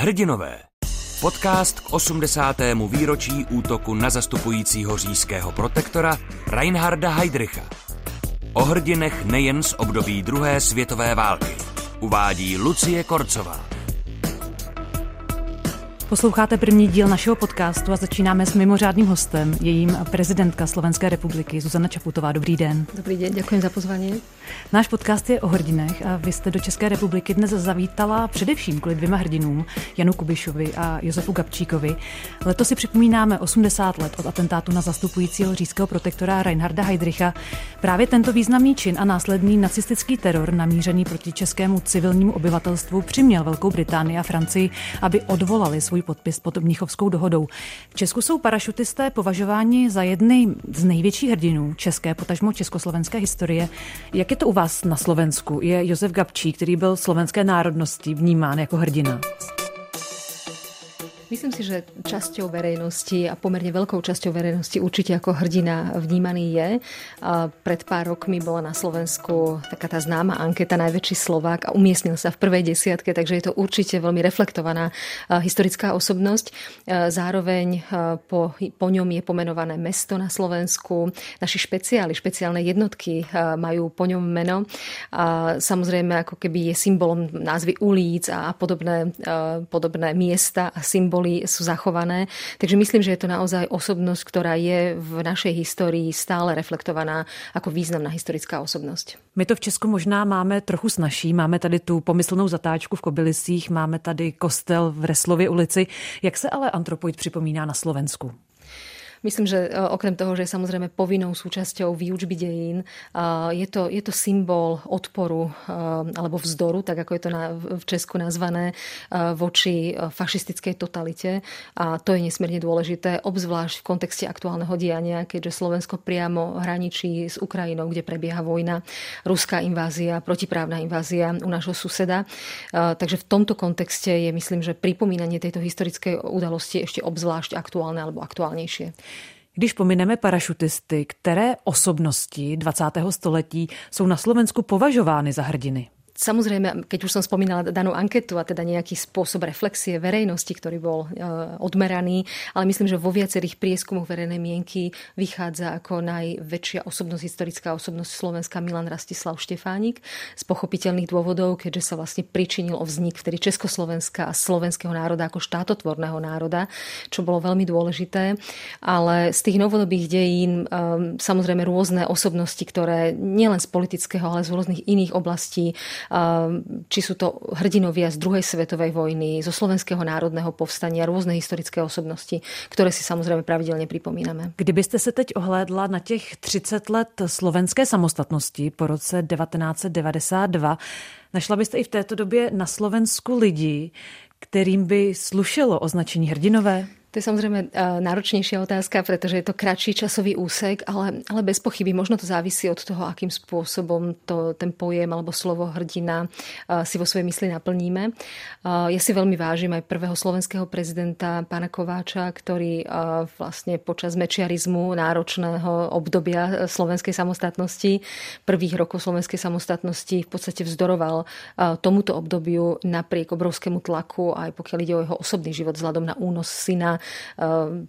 Hrdinové. Podcast k 80. výročí útoku na zastupujícího říjského protektora Reinharda Heydricha. O hrdinech nejen z období druhé světové války. Uvádí Lucie Korcová. Posloucháte první díl našeho podcastu a začínáme s mimořádným hostem, jejím prezidentka Slovenské republiky Zuzana Čaputová. Dobrý den. Dobrý den, děkuji za pozvání. Náš podcast je o hrdinech a vy jste do České republiky dnes zavítala především kvůli dvěma hrdinům, Janu Kubišovi a Josefu Gabčíkovi. Letos si připomínáme 80 let od atentátu na zastupujícího říšského protektora Reinharda Heydricha. Právě tento významný čin a následný nacistický teror namířený proti českému civilnímu obyvatelstvu přiměl Velkou Británii a Francii, aby odvolali svůj podpis pod Mnichovskou dohodou. V Česku jsou parašutisté považováni za jedny z největších hrdinů české, potažmo československé historie. Jak je to u vás na Slovensku? Je Josef Gabčí, který byl slovenské národnosti, vnímán jako hrdina? Myslím si, že časťou verejnosti a pomerne veľkou časťou verejnosti určite ako hrdina vnímaný je. Pred pár rokmi bola na Slovensku taká tá známa anketa Najväčší Slovák a umiestnil sa v prvej desiatke, takže je to určite veľmi reflektovaná historická osobnosť. Zároveň po, po ňom je pomenované mesto na Slovensku. Naši špeciáli, špeciálne jednotky majú po ňom meno. A samozrejme, ako keby je symbolom názvy ulic a podobné, podobné miesta a symboly symboly sú zachované. Takže myslím, že je to naozaj osobnosť, ktorá je v našej histórii stále reflektovaná ako významná historická osobnosť. My to v Česku možná máme trochu snažší. Máme tady tu pomyslnou zatáčku v Kobylisích, máme tady kostel v Reslově ulici. Jak se ale antropoid připomíná na Slovensku? Myslím, že e, okrem toho, že je samozrejme povinnou súčasťou výučby dejín, e, je to, je to symbol odporu e, alebo vzdoru, tak ako je to na, v Česku nazvané, voči fašistickej totalite. A to je nesmierne dôležité, obzvlášť v kontexte aktuálneho diania, keďže Slovensko priamo hraničí s Ukrajinou, kde prebieha vojna, ruská invázia, protiprávna invázia u nášho suseda. Takže v tomto kontexte je, myslím, že pripomínanie tejto historickej udalosti ešte obzvlášť aktuálne alebo aktuálnejšie. Když pomineme parašutisty, které osobnosti 20. století jsou na Slovensku považovány za hrdiny? Samozrejme, keď už som spomínala danú anketu a teda nejaký spôsob reflexie verejnosti, ktorý bol e, odmeraný, ale myslím, že vo viacerých prieskumoch verejnej mienky vychádza ako najväčšia osobnosť, historická osobnosť Slovenska Milan Rastislav Štefánik z pochopiteľných dôvodov, keďže sa vlastne pričinil o vznik vtedy Československa a slovenského národa ako štátotvorného národa, čo bolo veľmi dôležité. Ale z tých novodobých dejín um, samozrejme rôzne osobnosti, ktoré nielen z politického, ale z rôznych iných oblastí či sú to hrdinovia z druhej svetovej vojny, zo Slovenského národného povstania, rôzne historické osobnosti, ktoré si samozrejme pravidelne pripomíname. Kdybyste se teď ohlédla na těch 30 let slovenské samostatnosti po roce 1992, našla byste i v této době na Slovensku lidi, kterým by slušelo označení hrdinové? To je samozrejme e, náročnejšia otázka, pretože je to kratší časový úsek, ale, ale bez pochyby možno to závisí od toho, akým spôsobom to, ten pojem alebo slovo hrdina e, si vo svojej mysli naplníme. E, ja si veľmi vážim aj prvého slovenského prezidenta pána Kováča, ktorý vlastne počas mečiarizmu náročného obdobia slovenskej samostatnosti, prvých rokov slovenskej samostatnosti v podstate vzdoroval tomuto obdobiu napriek obrovskému tlaku, aj pokiaľ ide o jeho osobný život vzhľadom na únos syna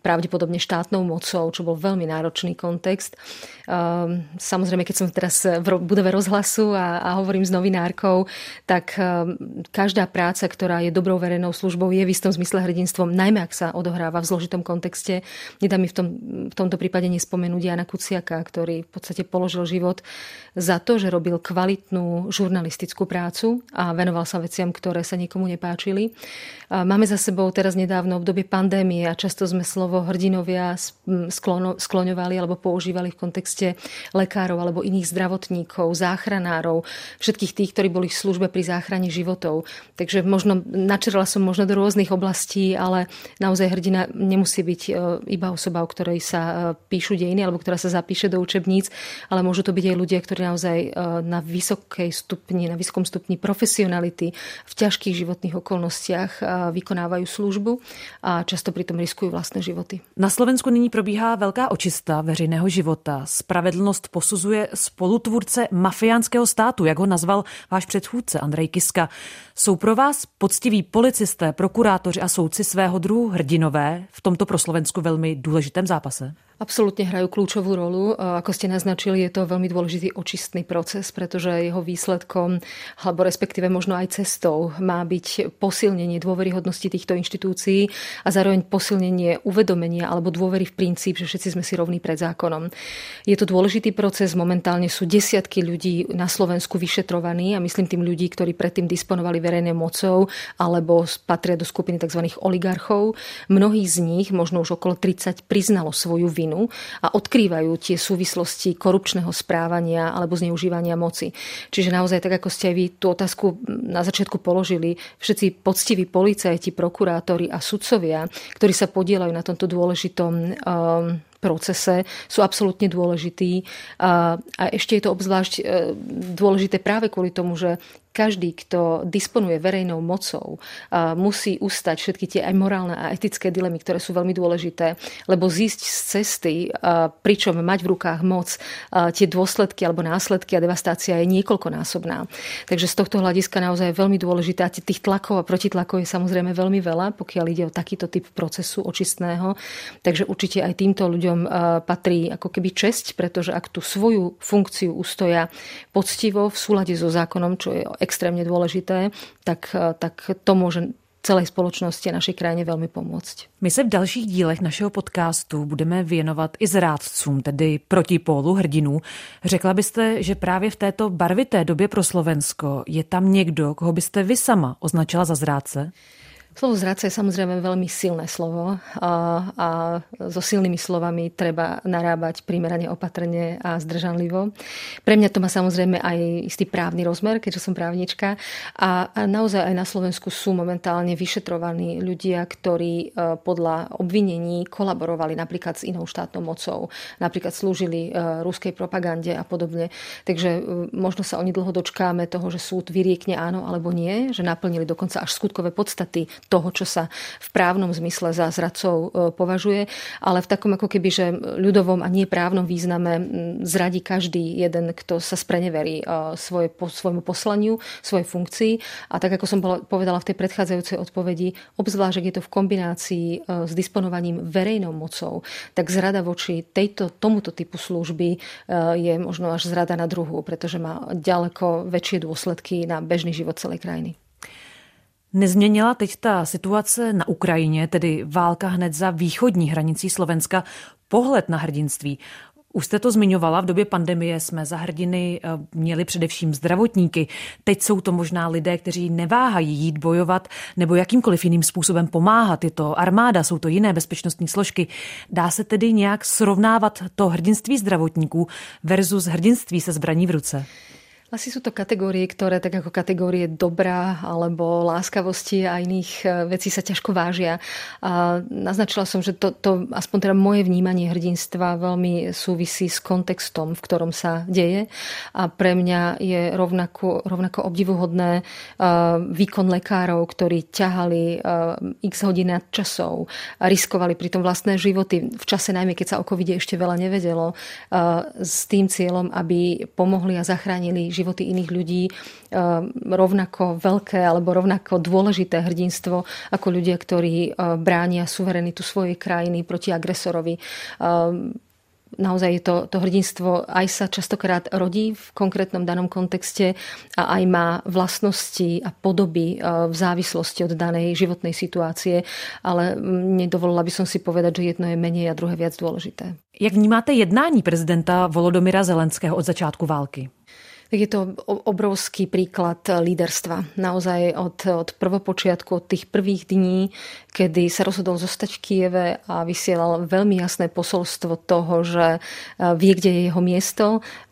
pravdepodobne štátnou mocou, čo bol veľmi náročný kontext. Eh, samozrejme, keď som teraz v budove rozhlasu a, a hovorím s novinárkou, tak eh, každá práca, ktorá je dobrou verejnou službou, je v istom zmysle hrdinstvom, najmä ak sa odohráva v zložitom kontexte. Nedá mi v, tom, v tomto prípade nespomenúť Jana Kuciaka, ktorý v podstate položil život za to, že robil kvalitnú žurnalistickú prácu a venoval sa veciam, ktoré sa nikomu nepáčili. Máme za sebou teraz nedávno obdobie pandémie, a často sme slovo hrdinovia skloňovali alebo používali v kontexte lekárov alebo iných zdravotníkov, záchranárov, všetkých tých, ktorí boli v službe pri záchrane životov. Takže možno načerala som možno do rôznych oblastí, ale naozaj hrdina nemusí byť e, iba osoba, o ktorej sa e, píšu dejiny alebo ktorá sa zapíše do učebníc, ale môžu to byť aj ľudia, ktorí naozaj e, na vysokej stupni, na vysokom stupni profesionality v ťažkých životných okolnostiach vykonávajú službu a často pri pritom riskujú vlastné životy. Na Slovensku nyní probíhá velká očista veřejného života. Spravedlnost posuzuje spolutvůrce mafiánského státu, jak ho nazval váš předchůdce Andrej Kiska. Jsou pro vás poctiví policisté, prokurátoři a soudci svého druhu hrdinové v tomto pro Slovensku velmi důležitém zápase? Absolútne hrajú kľúčovú rolu. Ako ste naznačili, je to veľmi dôležitý očistný proces, pretože jeho výsledkom, alebo respektíve možno aj cestou, má byť posilnenie dôveryhodnosti týchto inštitúcií a zároveň posilnenie uvedomenia alebo dôvery v princíp, že všetci sme si rovní pred zákonom. Je to dôležitý proces, momentálne sú desiatky ľudí na Slovensku vyšetrovaní a myslím tým ľudí, ktorí predtým disponovali verejnou mocou alebo patria do skupiny tzv. oligarchov. Mnohí z nich, možno už okolo 30, priznalo svoju vinu rodinu a odkrývajú tie súvislosti korupčného správania alebo zneužívania moci. Čiže naozaj, tak ako ste aj vy tú otázku na začiatku položili, všetci poctiví policajti, prokurátori a sudcovia, ktorí sa podielajú na tomto dôležitom um, procese sú absolútne dôležití. A, a ešte je to obzvlášť e, dôležité práve kvôli tomu, že každý, kto disponuje verejnou mocou, musí ustať všetky tie aj morálne a etické dilemy, ktoré sú veľmi dôležité, lebo zísť z cesty, pričom mať v rukách moc, tie dôsledky alebo následky a devastácia je niekoľkonásobná. Takže z tohto hľadiska naozaj je veľmi dôležité a tých tlakov a protitlakov je samozrejme veľmi veľa, pokiaľ ide o takýto typ procesu očistného. Takže určite aj týmto ľuďom patrí ako keby česť, pretože ak tú svoju funkciu ustoja poctivo v súlade so zákonom, čo je extrémne dôležité, tak, tak to môže celej společnosti a našej krajine velmi pomoct. My se v dalších dílech našeho podcastu budeme věnovat i zrádcům, tedy protipólu hrdinů. Řekla byste, že právě v této barvité době pro Slovensko je tam někdo, koho byste vy sama označila za zrádce? Slovo zradca je samozrejme veľmi silné slovo a, a so silnými slovami treba narábať primerane opatrne a zdržanlivo. Pre mňa to má samozrejme aj istý právny rozmer, keďže som právnička a, a naozaj aj na Slovensku sú momentálne vyšetrovaní ľudia, ktorí e, podľa obvinení kolaborovali napríklad s inou štátnou mocou, napríklad slúžili e, ruskej propagande a podobne. Takže e, možno sa oni dlho dočkáme toho, že súd vyriekne áno alebo nie, že naplnili dokonca až skutkové podstaty toho, čo sa v právnom zmysle za zradcov e, považuje, ale v takom ako keby, že ľudovom a nie právnom význame zradí každý jeden, kto sa spreneverí e, svoje, po, svojmu poslaniu, svojej funkcii. A tak ako som povedala v tej predchádzajúcej odpovedi, obzvlášť, ak je to v kombinácii e, s disponovaním verejnou mocou, tak zrada voči tejto, tomuto typu služby je možno až zrada na druhú, pretože má ďaleko väčšie dôsledky na bežný život celej krajiny. Nezměnila teď ta situace na Ukrajině, tedy válka hned za východní hranicí Slovenska, pohled na hrdinství. Už jste to zmiňovala, v době pandemie jsme za hrdiny eh, měli především zdravotníky. Teď jsou to možná lidé, kteří neváhají jít bojovat nebo jakýmkoliv jiným způsobem pomáhat. Je to armáda, jsou to jiné bezpečnostní složky. Dá se tedy nějak srovnávat to hrdinství zdravotníků versus hrdinství se zbraní v ruce? Asi sú to kategórie, ktoré tak ako kategórie dobra alebo láskavosti a iných e, vecí sa ťažko vážia. A naznačila som, že to, to aspoň teda moje vnímanie hrdinstva veľmi súvisí s kontextom, v ktorom sa deje. A pre mňa je rovnako, rovnako obdivuhodné uh, výkon lekárov, ktorí ťahali uh, x hodín časov a riskovali pritom vlastné životy v čase najmä, keď sa o covide ešte veľa nevedelo, s tým cieľom, aby pomohli a zachránili životy iných ľudí ehm, rovnako veľké alebo rovnako dôležité hrdinstvo ako ľudia, ktorí ehm, bránia suverenitu svojej krajiny proti agresorovi ehm, naozaj je to, to hrdinstvo aj sa častokrát rodí v konkrétnom danom kontexte a aj má vlastnosti a podoby v závislosti od danej životnej situácie, ale nedovolila by som si povedať, že jedno je menej a druhé viac dôležité. Jak vnímáte jednání prezidenta Volodomira Zelenského od začátku války? Tak je to obrovský príklad líderstva. Naozaj od, od prvopočiatku, od tých prvých dní, kedy sa rozhodol zostať v Kieve a vysielal veľmi jasné posolstvo toho, že e, vie, kde je jeho miesto,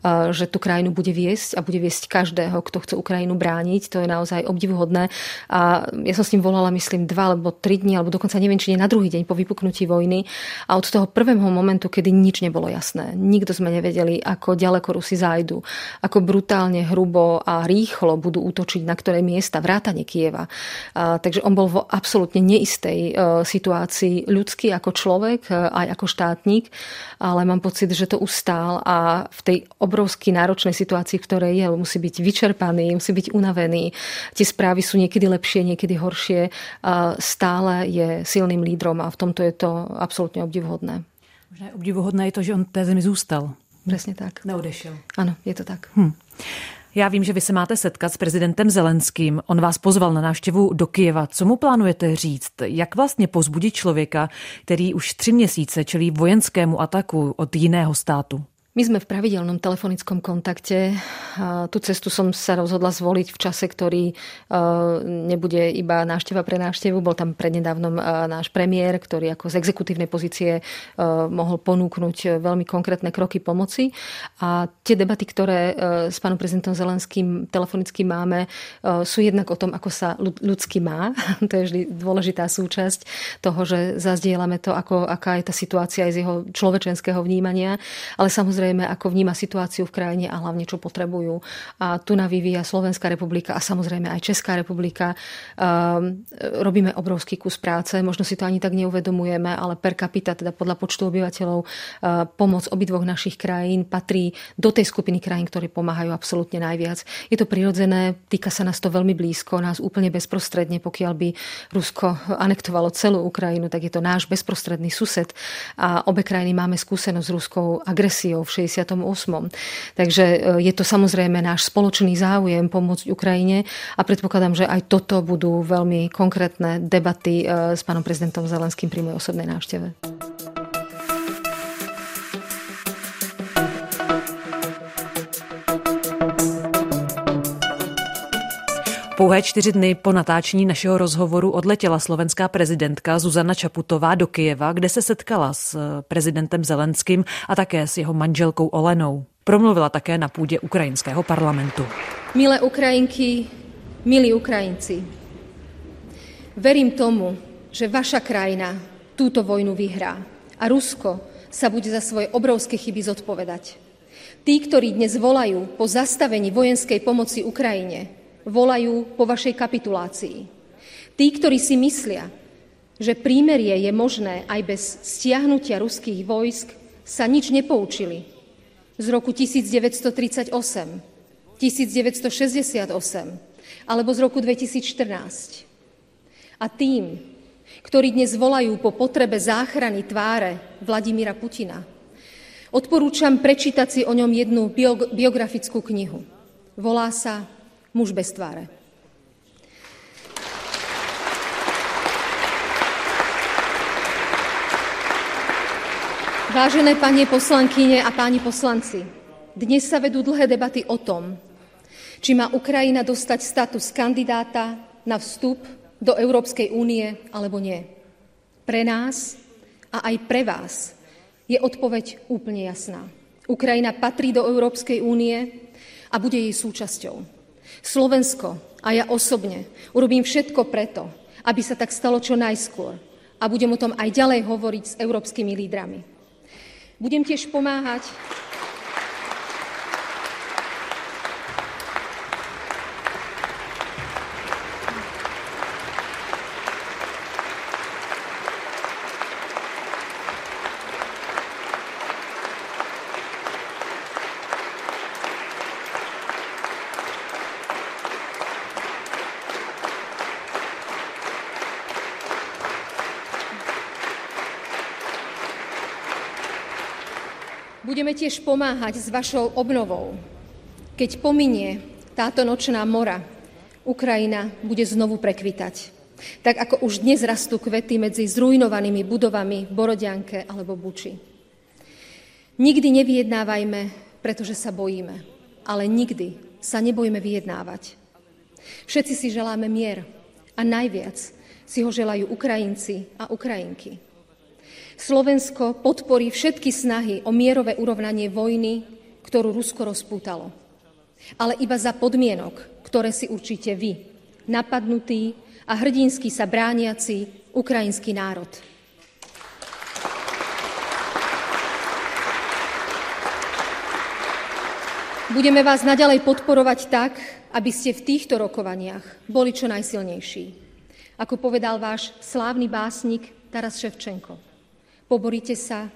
e, že tú krajinu bude viesť a bude viesť každého, kto chce Ukrajinu brániť. To je naozaj obdivuhodné. A ja som s ním volala, myslím, dva alebo tri dní, alebo dokonca neviem, či nie na druhý deň po vypuknutí vojny. A od toho prvého momentu, kedy nič nebolo jasné, nikto sme nevedeli, ako ďaleko Rusi zájdu, ako brutálne hrubo a rýchlo budú útočiť na ktoré miesta, vrátane Kieva. Takže on bol v absolútne neistej situácii ľudský ako človek, aj ako štátnik, ale mám pocit, že to ustál a v tej obrovský náročnej situácii, v ktorej je, musí byť vyčerpaný, musí byť unavený. Tie správy sú niekedy lepšie, niekedy horšie. Stále je silným lídrom a v tomto je to absolútne obdivhodné. Možná obdivuhodné je to, že on té zemi zůstal. Přesně tak. Neodešel. Ano, je to tak. Hm. Já vím, že vy se máte setkat s prezidentem Zelenským. On vás pozval na návštěvu do Kyjeva. Co mu plánujete říct? Jak vlastně pozbudit člověka, který už tři měsíce čelí vojenskému ataku od jiného státu? My sme v pravidelnom telefonickom kontakte. Tú cestu som sa rozhodla zvoliť v čase, ktorý e, nebude iba návšteva pre návštevu. Bol tam prednedávnom e, náš premiér, ktorý ako z exekutívnej pozície e, mohol ponúknuť veľmi konkrétne kroky pomoci. A tie debaty, ktoré s pánom prezidentom Zelenským telefonicky máme, sú jednak o tom, ako sa ľudsky má. to je vždy dôležitá súčasť toho, že zazdielame to, ako, aká je tá situácia aj z jeho človečenského vnímania. Ale samozrejme samozrejme, ako vníma situáciu v krajine a hlavne, čo potrebujú. A tu na vyvíja Slovenská republika a samozrejme aj Česká republika. Um, robíme obrovský kus práce, možno si to ani tak neuvedomujeme, ale per capita, teda podľa počtu obyvateľov, uh, pomoc obidvoch našich krajín patrí do tej skupiny krajín, ktoré pomáhajú absolútne najviac. Je to prirodzené, týka sa nás to veľmi blízko, nás úplne bezprostredne, pokiaľ by Rusko anektovalo celú Ukrajinu, tak je to náš bezprostredný sused a obe krajiny máme skúsenosť s ruskou agresiou 68. Takže e, je to samozrejme náš spoločný záujem pomôcť Ukrajine a predpokladám, že aj toto budú veľmi konkrétne debaty e, s pánom prezidentom Zelenským pri mojej osobnej návšteve. Pouhé čtyři dny po natáčení našeho rozhovoru odletěla slovenská prezidentka Zuzana Čaputová do Kyjeva, kde se setkala s eh, prezidentem Zelenským a také s jeho manželkou Olenou. Promluvila také na půdě ukrajinského parlamentu. Milé Ukrajinky, milí Ukrajinci, verím tomu, že vaša krajina túto vojnu vyhrá a Rusko sa bude za svoje obrovské chyby zodpovedať. Tí, ktorí dnes volajú po zastavení vojenskej pomoci Ukrajine, volajú po vašej kapitulácii. Tí, ktorí si myslia, že prímerie je možné aj bez stiahnutia ruských vojsk, sa nič nepoučili. Z roku 1938, 1968 alebo z roku 2014. A tým, ktorí dnes volajú po potrebe záchrany tváre Vladimíra Putina, odporúčam prečítať si o ňom jednu biografickú knihu. Volá sa muž bez tváre. Vážené pani poslankyne a páni poslanci, dnes sa vedú dlhé debaty o tom, či má Ukrajina dostať status kandidáta na vstup do Európskej únie alebo nie. Pre nás a aj pre vás je odpoveď úplne jasná. Ukrajina patrí do Európskej únie a bude jej súčasťou. Slovensko a ja osobne urobím všetko preto, aby sa tak stalo čo najskôr a budem o tom aj ďalej hovoriť s európskymi lídrami. Budem tiež pomáhať Budeme tiež pomáhať s vašou obnovou. Keď pominie táto nočná mora, Ukrajina bude znovu prekvitať. Tak ako už dnes rastú kvety medzi zrujnovanými budovami v Borodianke alebo Buči. Nikdy nevyjednávajme, pretože sa bojíme, ale nikdy sa nebojme vyjednávať. Všetci si želáme mier a najviac si ho želajú Ukrajinci a Ukrajinky. Slovensko podporí všetky snahy o mierové urovnanie vojny, ktorú Rusko rozpútalo. Ale iba za podmienok, ktoré si určite vy, napadnutý a hrdinský sa brániaci ukrajinský národ. Budeme vás naďalej podporovať tak, aby ste v týchto rokovaniach boli čo najsilnejší. Ako povedal váš slávny básnik Taras Ševčenko. Poboríte sa,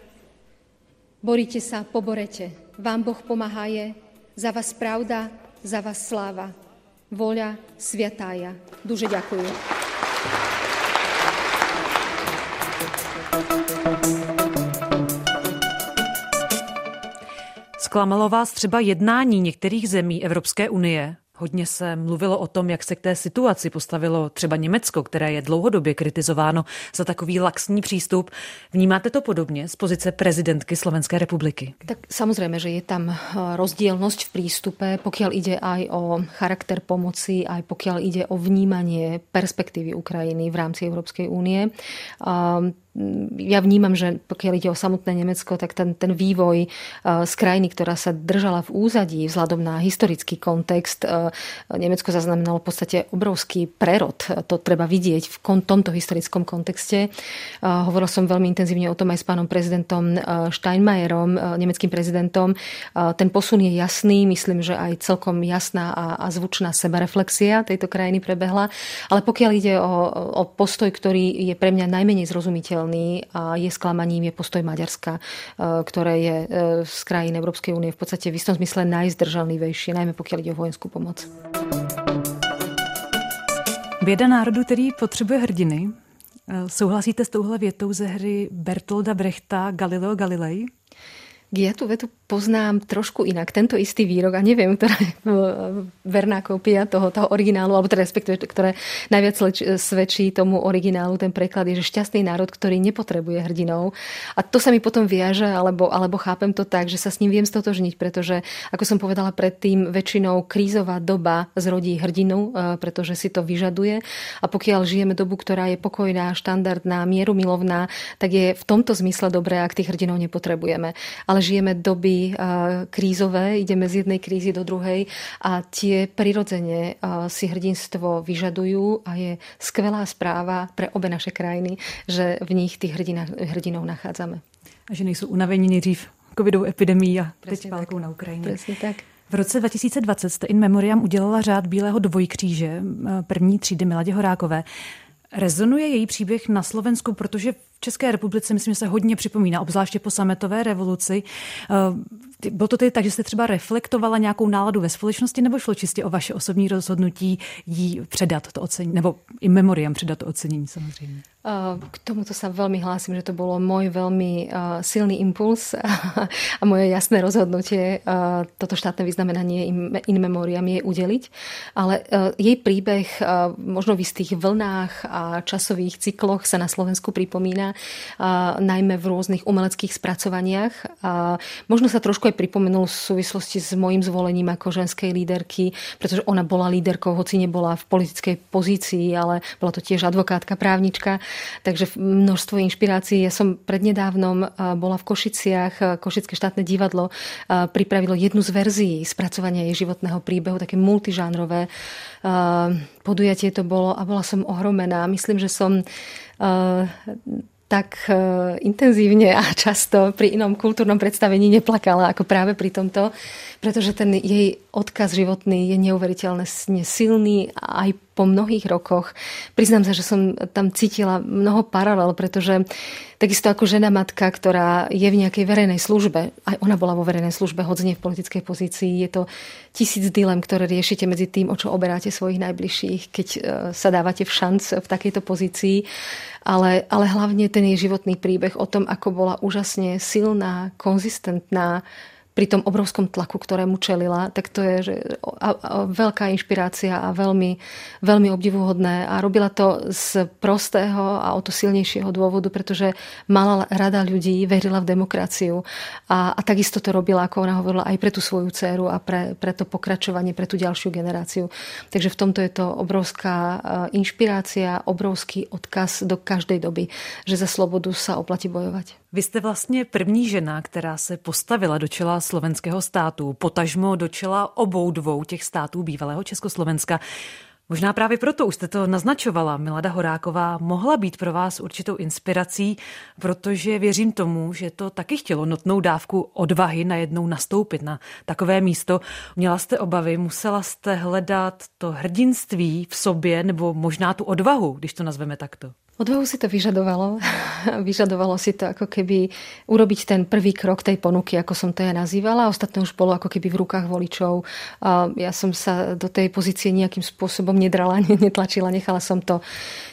boríte sa, poborete. Vám Boh pomáhaje, za vás pravda, za vás sláva. Voľa sviatája. Duže ďakujem. Zklamalo vás třeba jednání některých zemí Evropské unie? Hodně se mluvilo o tom, jak se k té situaci postavilo třeba Německo, které je dlouhodobě kritizováno za takový laxní přístup. Vnímáte to podobně z pozice prezidentky Slovenské republiky? Tak samozrejme, že je tam eh, rozdielnosť v prístupe, pokiaľ ide aj o charakter pomoci, aj pokiaľ ide o vnímanie perspektívy Ukrajiny v rámci Európskej únie. Ehm, ja vnímam, že pokiaľ ide o samotné Nemecko, tak ten, ten vývoj z krajiny, ktorá sa držala v úzadí vzhľadom na historický kontext, Nemecko zaznamenalo v podstate obrovský prerod. To treba vidieť v tomto historickom kontexte. Hovorila som veľmi intenzívne o tom aj s pánom prezidentom Steinmeierom, nemeckým prezidentom. Ten posun je jasný, myslím, že aj celkom jasná a, a zvučná sebareflexia tejto krajiny prebehla. Ale pokiaľ ide o, o postoj, ktorý je pre mňa najmenej zrozumiteľný, pochopiteľný a je sklamaním je postoj Maďarska, e, ktoré je e, z krajín Európskej únie v podstate v istom zmysle najzdržanlivejšie, najmä pokiaľ ide o vojenskú pomoc. Běda národu, který potřebuje hrdiny. E, souhlasíte s touhle větou ze hry Bertolda Brechta Galileo Galilei? Ja tú vetu poznám trošku inak. Tento istý výrok, a neviem, ktorá je verná kópia toho, toho originálu, alebo teda respektíve, ktoré najviac svedčí tomu originálu, ten preklad je, že šťastný národ, ktorý nepotrebuje hrdinov. A to sa mi potom viaže, alebo, alebo chápem to tak, že sa s ním viem stotožniť, pretože, ako som povedala predtým, väčšinou krízová doba zrodí hrdinu, e, pretože si to vyžaduje. A pokiaľ žijeme dobu, ktorá je pokojná, štandardná, mierumilovná, tak je v tomto zmysle dobré, ak tých hrdinov nepotrebujeme. Ale žijeme doby krízové, ideme z jednej krízy do druhej a tie prirodzene si hrdinstvo vyžadujú a je skvelá správa pre obe naše krajiny, že v nich tých hrdinov nachádzame. A že nejsou unavení nejdřív covidovou epidemí a teď válkou na Ukrajině. Presne tak. V roce 2020 jste in memoriam udělala řád Bílého dvojkříže první třídy Miladě Horákové. Rezonuje její příběh na Slovensku, protože v České republice myslím, že se hodně připomíná, obzvláště po sametové revoluci. Eh, bylo to tedy tak, že jste třeba reflektovala nějakou náladu ve společnosti, nebo šlo čistě o vaše osobní rozhodnutí jí předat to ocenění, nebo i memoriam předat to ocenění samozřejmě? K tomuto sa veľmi hlásim, že to bolo môj veľmi silný impuls a moje jasné rozhodnutie toto štátne vyznamenanie in memoriam je udeliť. Ale jej príbeh možno v istých vlnách a časových cykloch sa na Slovensku pripomína, najmä v rôznych umeleckých spracovaniach. Možno sa trošku aj pripomenul v súvislosti s mojim zvolením ako ženskej líderky, pretože ona bola líderkou, hoci nebola v politickej pozícii, ale bola to tiež advokátka, právnička Takže množstvo inšpirácií. Ja som prednedávnom bola v Košiciach, Košické štátne divadlo pripravilo jednu z verzií spracovania jej životného príbehu, také multižánrové podujatie to bolo a bola som ohromená. Myslím, že som tak intenzívne a často pri inom kultúrnom predstavení neplakala ako práve pri tomto, pretože ten jej odkaz životný je neuveriteľne silný aj po mnohých rokoch. Priznám sa, že som tam cítila mnoho paralel, pretože takisto ako žena matka, ktorá je v nejakej verejnej službe, aj ona bola vo verejnej službe, hoď nie v politickej pozícii, je to tisíc dilem, ktoré riešite medzi tým, o čo oberáte svojich najbližších, keď e, sa dávate v šanc v takejto pozícii. Ale, ale hlavne ten jej životný príbeh o tom, ako bola úžasne silná, konzistentná, pri tom obrovskom tlaku, ktorému čelila, tak to je že, a, a, veľká inšpirácia a veľmi, veľmi obdivuhodné. A robila to z prostého a o to silnejšieho dôvodu, pretože mala rada ľudí, verila v demokraciu a, a takisto to robila, ako ona hovorila, aj pre tú svoju dceru a pre, pre to pokračovanie, pre tú ďalšiu generáciu. Takže v tomto je to obrovská e, inšpirácia, obrovský odkaz do každej doby, že za slobodu sa oplatí bojovať. Vy jste vlastně první žena, která se postavila do čela slovenského státu, potažmo do čela obou dvou těch států bývalého Československa. Možná právě proto už jste to naznačovala. Milada Horáková mohla být pro vás určitou inspirací, protože věřím tomu, že to taky chtělo notnou dávku odvahy najednou nastoupit na takové místo. Měla jste obavy, musela jste hledat to hrdinství v sobě nebo možná tu odvahu, když to nazveme takto. Odvahu si to vyžadovalo. vyžadovalo si to ako keby urobiť ten prvý krok tej ponuky, ako som to ja nazývala. Ostatné už bolo ako keby v rukách voličov. Ja som sa do tej pozície nejakým spôsobom nedrala, netlačila, nechala som to,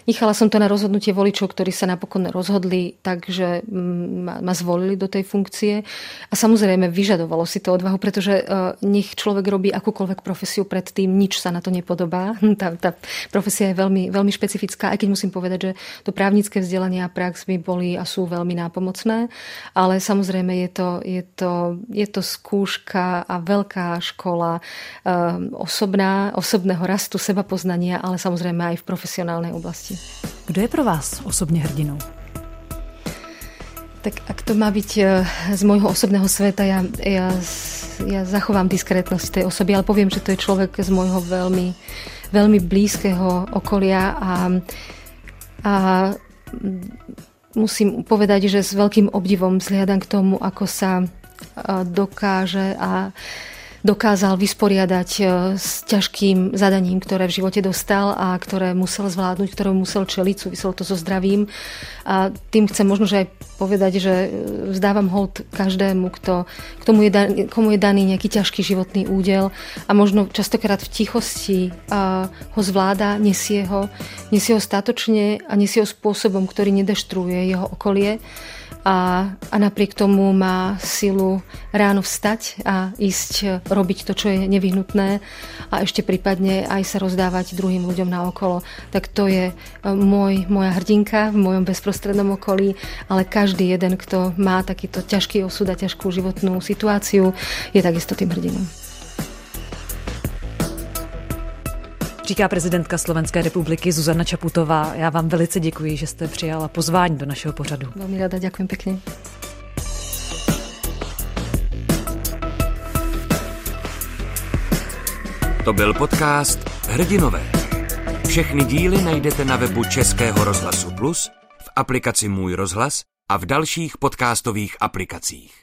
nechala som to na rozhodnutie voličov, ktorí sa napokon rozhodli tak, že mm, ma, zvolili do tej funkcie. A samozrejme vyžadovalo si to odvahu, pretože e, nech človek robí akúkoľvek profesiu predtým, nič sa na to nepodobá. Tá, tá profesia je veľmi, veľmi špecifická, aj keď musím povedať, že to právnické vzdelanie a prax mi boli a sú veľmi nápomocné, ale samozrejme je to, je to, je to skúška a veľká škola um, osobná, osobného rastu, seba poznania, ale samozrejme aj v profesionálnej oblasti. Kdo je pro vás osobne hrdinou? Tak ak to má byť e, z môjho osobného sveta, ja, ja, ja zachovám diskrétnosť tej osoby, ale poviem, že to je človek z môjho veľmi, veľmi blízkeho okolia a a musím povedať, že s veľkým obdivom vzhliadam k tomu, ako sa dokáže a dokázal vysporiadať e, s ťažkým zadaním, ktoré v živote dostal a ktoré musel zvládnuť, ktoré musel čeliť, súviselo to so zdravím. A tým chcem možno, že aj povedať, že e, vzdávam hold každému, kto, je daný, komu je daný nejaký ťažký životný údel. A možno častokrát v tichosti a ho zvláda, nesie ho, nesie ho statočne a nesie ho spôsobom, ktorý nedeštruuje jeho okolie a, a napriek tomu má silu ráno vstať a ísť robiť to, čo je nevyhnutné a ešte prípadne aj sa rozdávať druhým ľuďom na okolo. Tak to je e, môj, moja hrdinka v mojom bezprostrednom okolí, ale každý jeden, kto má takýto ťažký osud a ťažkú životnú situáciu, je takisto tým hrdinom. Říká prezidentka Slovenské republiky Zuzana Čaputová. Já vám velice děkuji, že jste přijala pozvání do našeho pořadu. Velmi ráda, děkuji pěkně. To byl podcast Hrdinové. Všechny díly najdete na webu Českého rozhlasu Plus, v aplikaci Můj rozhlas a v dalších podcastových aplikacích.